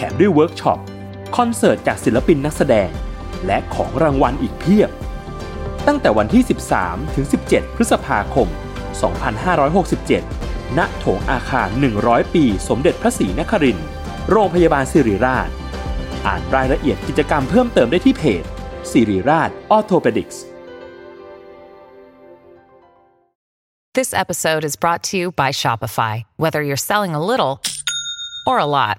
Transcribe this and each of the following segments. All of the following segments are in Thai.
แถมด้วยเวิร์กช็อป คอนเสิร์ตจากศิลปินนักแสดง และของรางวัลอีกเพียบ ตั้งแต่วันที่ 13 ถึง 17 พฤษภาคม 2567 ณ โถงอาคาร 100 ปี สมเด็จพระศรีนครินทร์ โรงพยาบาลสิริราช อ่านรายละเอียดกิจกรรมเพิ่มเติมได้ที่เพจสิริราชออโทเปดิกส์ This episode is brought to you by Shopify. Whether you're selling a little or a lot,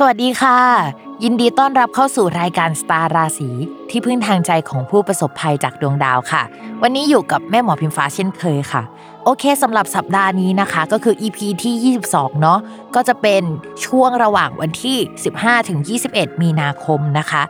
สวัสดีค่ะ ยินดีต้อนรับเข้าสู่รายการสตาร์ราศีที่พึ่งทางใจของผู้ประสบภัยจากดวงดาวค่ะ วันนี้อยู่กับแม่หมอพิมฟ้าเช่นเคยค่ะ โอเคสำหรับสัปดาห์นี้นะคะ ก็คือ EP ที่ 22 เนาะก็จะเป็นช่วงระหว่างวันที่ 15ถึง21 มีนาคมนะคะ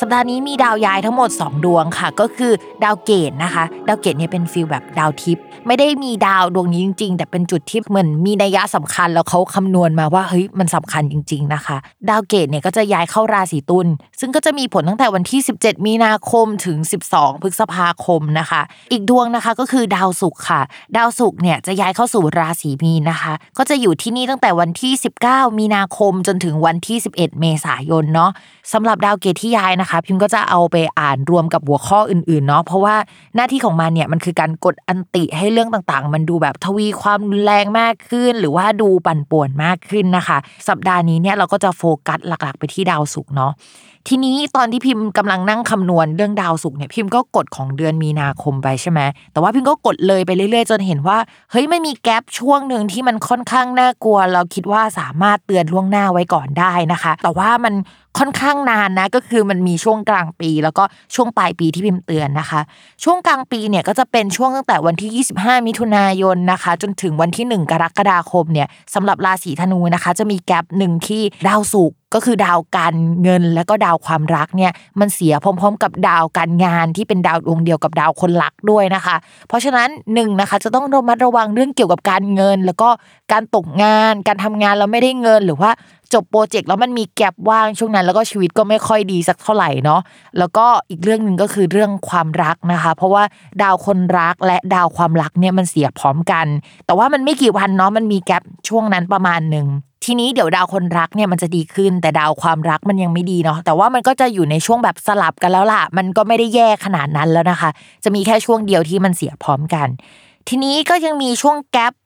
สัปดาห์นี้มีดาวย้ายทั้งหมด 2 ดวงค่ะ ก็คือดาวเกตุนะคะ ดาวเกตุเนี่ยเป็น feel แบบดาวทิพย์ไม่ได้มีดาวดวงนี้จริง ๆ แต่เป็นจุดที่เหมือนมีนัยยะสำคัญแล้วเขาคำนวณมาว่าเฮ้ยมันสำคัญจริง ๆนะคะ ดาวเกตุเนี่ยก็จะย้ายเข้าราศีตุลย์ซึ่งก็จะมีผลตั้งแต่วันที่ 17 มีนาคมถึง 12 พฤษภาคมนะคะ อีกดวงนะคะก็คือดาวศุกร์ค่ะ ดาวศุกร์เนี่ยจะย้ายเข้าสู่ราศีมีนนะคะ ก็จะอยู่ที่นี่ตั้งแต่วันที่ 19 มีนาคมจนถึงวันที่ 11 เมษายนเนาะสำหรับดาวเกตที่ย้ายนะคะ พิมก็จะเอาไปอ่านรวมกับหัวข้ออื่นๆเนาะเพราะว่าหน้าที่ของมันเนี่ยมันคือการกดอันติให้เรื่องต่างๆ มันดูแบบทวีความรุนแรงมากขึ้น หรือว่าดูปั่นป่วนมากขึ้นนะคะ สัปดาห์นี้เนี่ยเราก็จะโฟกัสหลักๆ ไปที่ดาวศุกร์เนาะ ทีนี้ตอนที่พิมพ์กำลังนั่งคำนวณเรื่องดาวศุกร์เนี่ยพิมพ์ก็กดของเดือนมีนาคมไปใช่ไหมแต่ว่าพิมพ์ก็กดเลยไปเรื่อยๆ จนเห็นว่าเฮ้ยไม่มีแกลบช่วงหนึ่งที่มันค่อนข้างน่ากลัว เราคิดว่าสามารถเตือนล่วงหน้าไว้ก่อนได้นะคะ แต่ว่ามันค่อนข้างนานนะก็คือมันมีช่วงกลางปี แล้วก็ช่วงปลายปีที่พิมพ์เตือนนะคะ ช่วงกลางปีเนี่ยก็จะเป็นช่วงตั้งแต่วันที่ 25 มิถุนายนนะคะ จนถึงวันที่ 1 กรกฎาคมเนี่ยสำหรับราศีธนูนะคะ จะมีแกลบหนึ่งที่ดาวศุกร์ ก็คือดาวการเงินและก็ดาวความรักเนี่ยมันเสียพร้อม ๆ กับดาวการงานที่เป็นดาวดวงเดียวกับดาวคนรักด้วยนะคะ เพราะฉะนั้นหนึ่งนะคะจะต้องระมัดระวังเรื่องเกี่ยวกับการเงิน แล้วก็การตกงาน การทำงานแล้วไม่ได้เงินหรือว่าจบโปรเจกต์แล้วมันมีแกลบว่างช่วงนั้นแล้วก็ชีวิตก็ไม่ค่อยดีสักเท่าไหร่เนาะแล้วก็อีกเรื่องหนึ่งก็คือเรื่องความรักนะคะ เพราะว่าดาวคนรักและดาวความรักเนี่ยมันเสียพร้อมกัน แต่ว่ามันไม่กี่วันเนาะมันมีแกลบช่วงนั้นประมาณหนึ่ง ทีนี้เดี๋ยวดาวคนรักเนี่ยมันจะดีขึ้น แต่ดาวความรักมันยังไม่ดีเนาะแต่ว่ามันก็จะอยู่ในช่วงแบบสลับกันแล้วล่ะ มันก็ไม่ได้แย่ขนาดนั้นแล้วนะคะ จะมีแค่ช่วงเดียวที่มันเสียพร้อมกัน ทีนี้ก็ยังมีช่วงแกลบ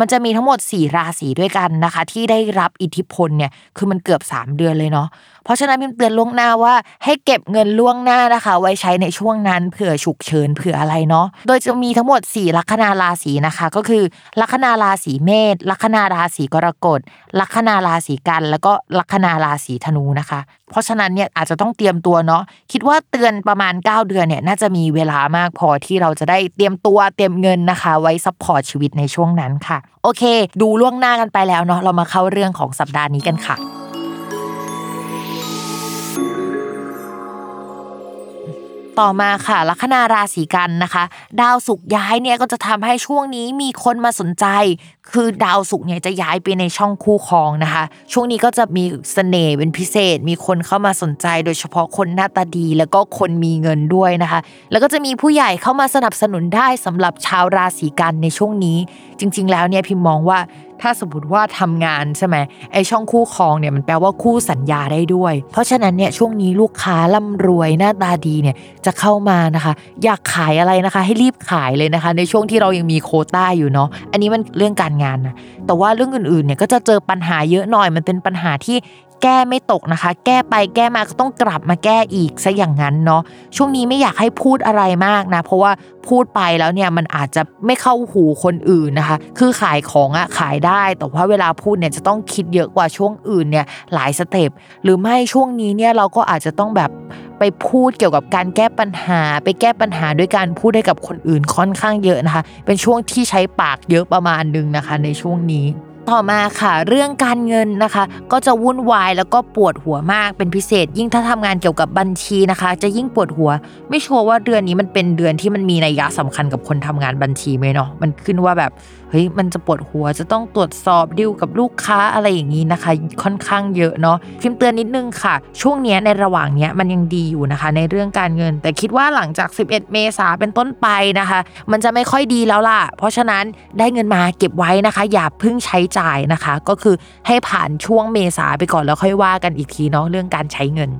มันจะมีทั้งหมด 4 ราศีด้วยกันนะคะ ที่ได้รับอิทธิพลเนี่ยคือมันเกือบ 3 เดือนเลยเนาะ เพราะฉะนั้นพิมเตือนล่วงหน้าว่าให้เก็บเงินล่วงหน้านะคะ ไว้ใช้ในช่วงนั้นเผื่อฉุกเฉินเผื่ออะไรเนาะโดยจะมีทั้งหมด 4 ลัคนาราศีนะคะ ก็คือ ลัคนาราศีเมษลัคนาราศีกรกฎลัคนาราศีกัน แล้วก็ลัคนาราศีธนูนะคะ เพราะฉะนั้นเนี่ยอาจจะต้องเตรียมตัวเนาะคิดว่าเตือนประมาณ 9 เดือนเนี่ยน่าจะมีเวลามากพอที่เราจะได้เตรียมตัวเตรียมเงินนะคะ ไว้ support ชีวิตในช่วงนั้นค่ะ โอเค ดูล่วงหน้ากันไปแล้วเนาะเรามาเข้าเรื่องของสัปดาห์นี้กันค่ะ ต่อมาค่ะลัคนาราศีกันย์นะคะ ดาวศุกร์ย้ายเนี่ยก็จะทำให้ช่วงนี้มีคนมาสนใจ คือดาวศุกร์เนี่ยจะย้ายไปในช่องคู่ครองนะคะ ช่วงนี้ก็จะมีเสน่ห์เป็นพิเศษ มีคนเข้ามาสนใจ โดยเฉพาะคนหน้าตาดี แล้วก็คนมีเงินด้วยนะคะ แล้วก็จะมีผู้ใหญ่เข้ามาสนับสนุนได้สำหรับชาวราศีกันในช่วงนี้ จริง ๆ แล้วเนี่ยพิมมองว่า ถ้าสมมติว่าทำงานใช่ไหมไอช่องคู่ครองเนี่ยมันแปลว่าคู่สัญญาได้ด้วย เพราะฉะนั้นเนี่ยช่วงนี้ลูกค้าร่ำรวยหน้าตาดีเนี่ยจะเข้ามานะคะ อยากขายอะไรนะคะ ให้รีบขายเลยนะคะ ในช่วงที่เรายังมีโคต้าอยู่เนาะอันนี้มันเรื่องการงานนะแต่ว่าเรื่องอื่นๆเนี่ยก็จะเจอปัญหาเยอะหน่อยมันเป็นปัญหาที่แก้ไม่ตกนะคะ แก้ไปแก้มาก็ต้องกลับมาแก้อีกซะอย่างนั้นเนาะช่วงนี้ไม่อยากให้พูดอะไรมากนะ เพราะว่าพูดไปแล้วเนี่ยมันอาจจะไม่เข้าหูคนอื่นนะคะ คือขายของอะขายได้ แต่ว่าเวลาพูดเนี่ยจะต้องคิดเยอะกว่าช่วงอื่นเนี่ยหลายสเต็ปหรือไม่ช่วงนี้เนี่ยเราก็อาจจะต้องแบบไปพูดเกี่ยวกับการแก้ปัญหา ไปแก้ปัญหาด้วยการพูดให้กับคนอื่นค่อนข้างเยอะนะคะ เป็นช่วงที่ใช้ปากเยอะประมาณนึงนะคะ ในช่วงนี้ ต่อมาค่ะเรื่องการเงินนะคะ ก็จะวุ่นวายแล้วก็ปวดหัวมากเป็นพิเศษ ยิ่งถ้าทำงานเกี่ยวกับบัญชีนะคะ จะยิ่งปวดหัว ไม่ชัวร์ว่าเดือนนี้มันเป็นเดือนที่มันมีนัยยะสำคัญกับคนทำงานบัญชีไหมเนาะมันขึ้นว่าแบบเฮ้ยมันจะปวดหัวจะต้องตรวจสอบดิวกับลูกค้าอะไรอย่างนี้นะคะ ค่อนข้างเยอะเนาะพิมพ์เตือนนิดนึงค่ะ ช่วงนี้ในระหว่างเนี้ยมันยังดีอยู่นะคะ ในเรื่องการเงิน แต่คิดว่าหลังจาก 11 เมษาเป็นต้นไปนะคะ มันจะไม่ค่อยดีแล้วล่ะ เพราะฉะนั้นได้เงินมาเก็บไว้นะคะ อย่าเพิ่งใช้จ่ายนะคะ ก็คือให้ผ่านช่วงเมษาไปก่อนแล้วค่อยว่ากันอีกทีเนาะเรื่องการใช้เงิน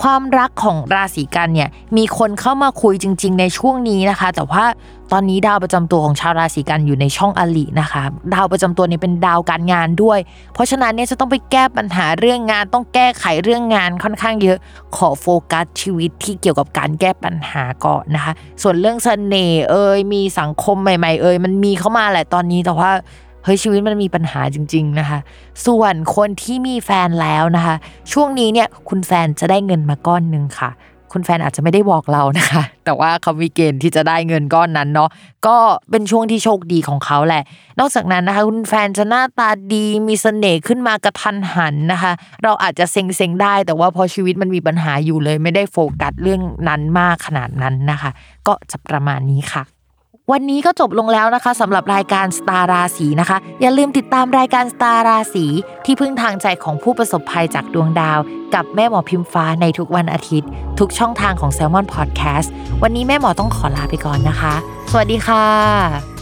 ความรักของราศีกันเนี่ยมีคนเข้ามาคุยจริง ๆ ในช่วงนี้นะคะ แต่ว่าตอนนี้ดาวประจำตัวของชาวราศีกันอยู่ในช่องอลินะคะ ดาวประจำตัวนี้เป็นดาวการงานด้วย เพราะฉะนั้นเนี่ยจะต้องไปแก้ปัญหาเรื่องงาน ต้องแก้ไขเรื่องงานค่อนข้างเยอะ ขอโฟกัสชีวิตที่เกี่ยวกับการแก้ปัญหาก่อนนะคะ ส่วนเรื่องเสน่ห์เอ่ยมีสังคมใหม่ ๆ เอ่ยมันมีเข้ามาแหละตอนนี้แต่ว่า เฮ้ยชีวิตมันมีปัญหาจริง ๆนะคะ ส่วนคนที่มีแฟนแล้วนะคะ ช่วงนี้เนี่ยคุณแฟนจะได้เงินมาก้อนหนึ่งค่ะ คุณแฟนอาจจะไม่ได้บอกเรานะคะ แต่ว่าเขามีเกณฑ์ที่จะได้เงินก้อนนั้นเนาะก็เป็นช่วงที่โชคดีของเขาแหละ นอกจากนั้นนะคะ คุณแฟนจะหน้าตาดีมีเสน่ห์ขึ้นมากระทันหันนะคะ เราอาจจะเซ็งๆได้ แต่ว่าพอชีวิตมันมีปัญหาอยู่เลย ไม่ได้โฟกัสเรื่องนั้นมากขนาดนั้นนะคะ ก็จะประมาณนี้ค่ะ วันนี้ก็จบลงแล้วนะคะสำหรับรายการสตาราสีนะคะ อย่าลืมติดตามรายการสตาราสีที่พึ่งทางใจของผู้ประสบภัยจากดวงดาว กับแม่หมอพิมฟ้าในทุกวันอาทิตย์ ทุกช่องทางของ s ซ l m o n Podcast วันนี้แม่หมอต้องขอลาไปก่อนนะคะ สวัสดีค่ะ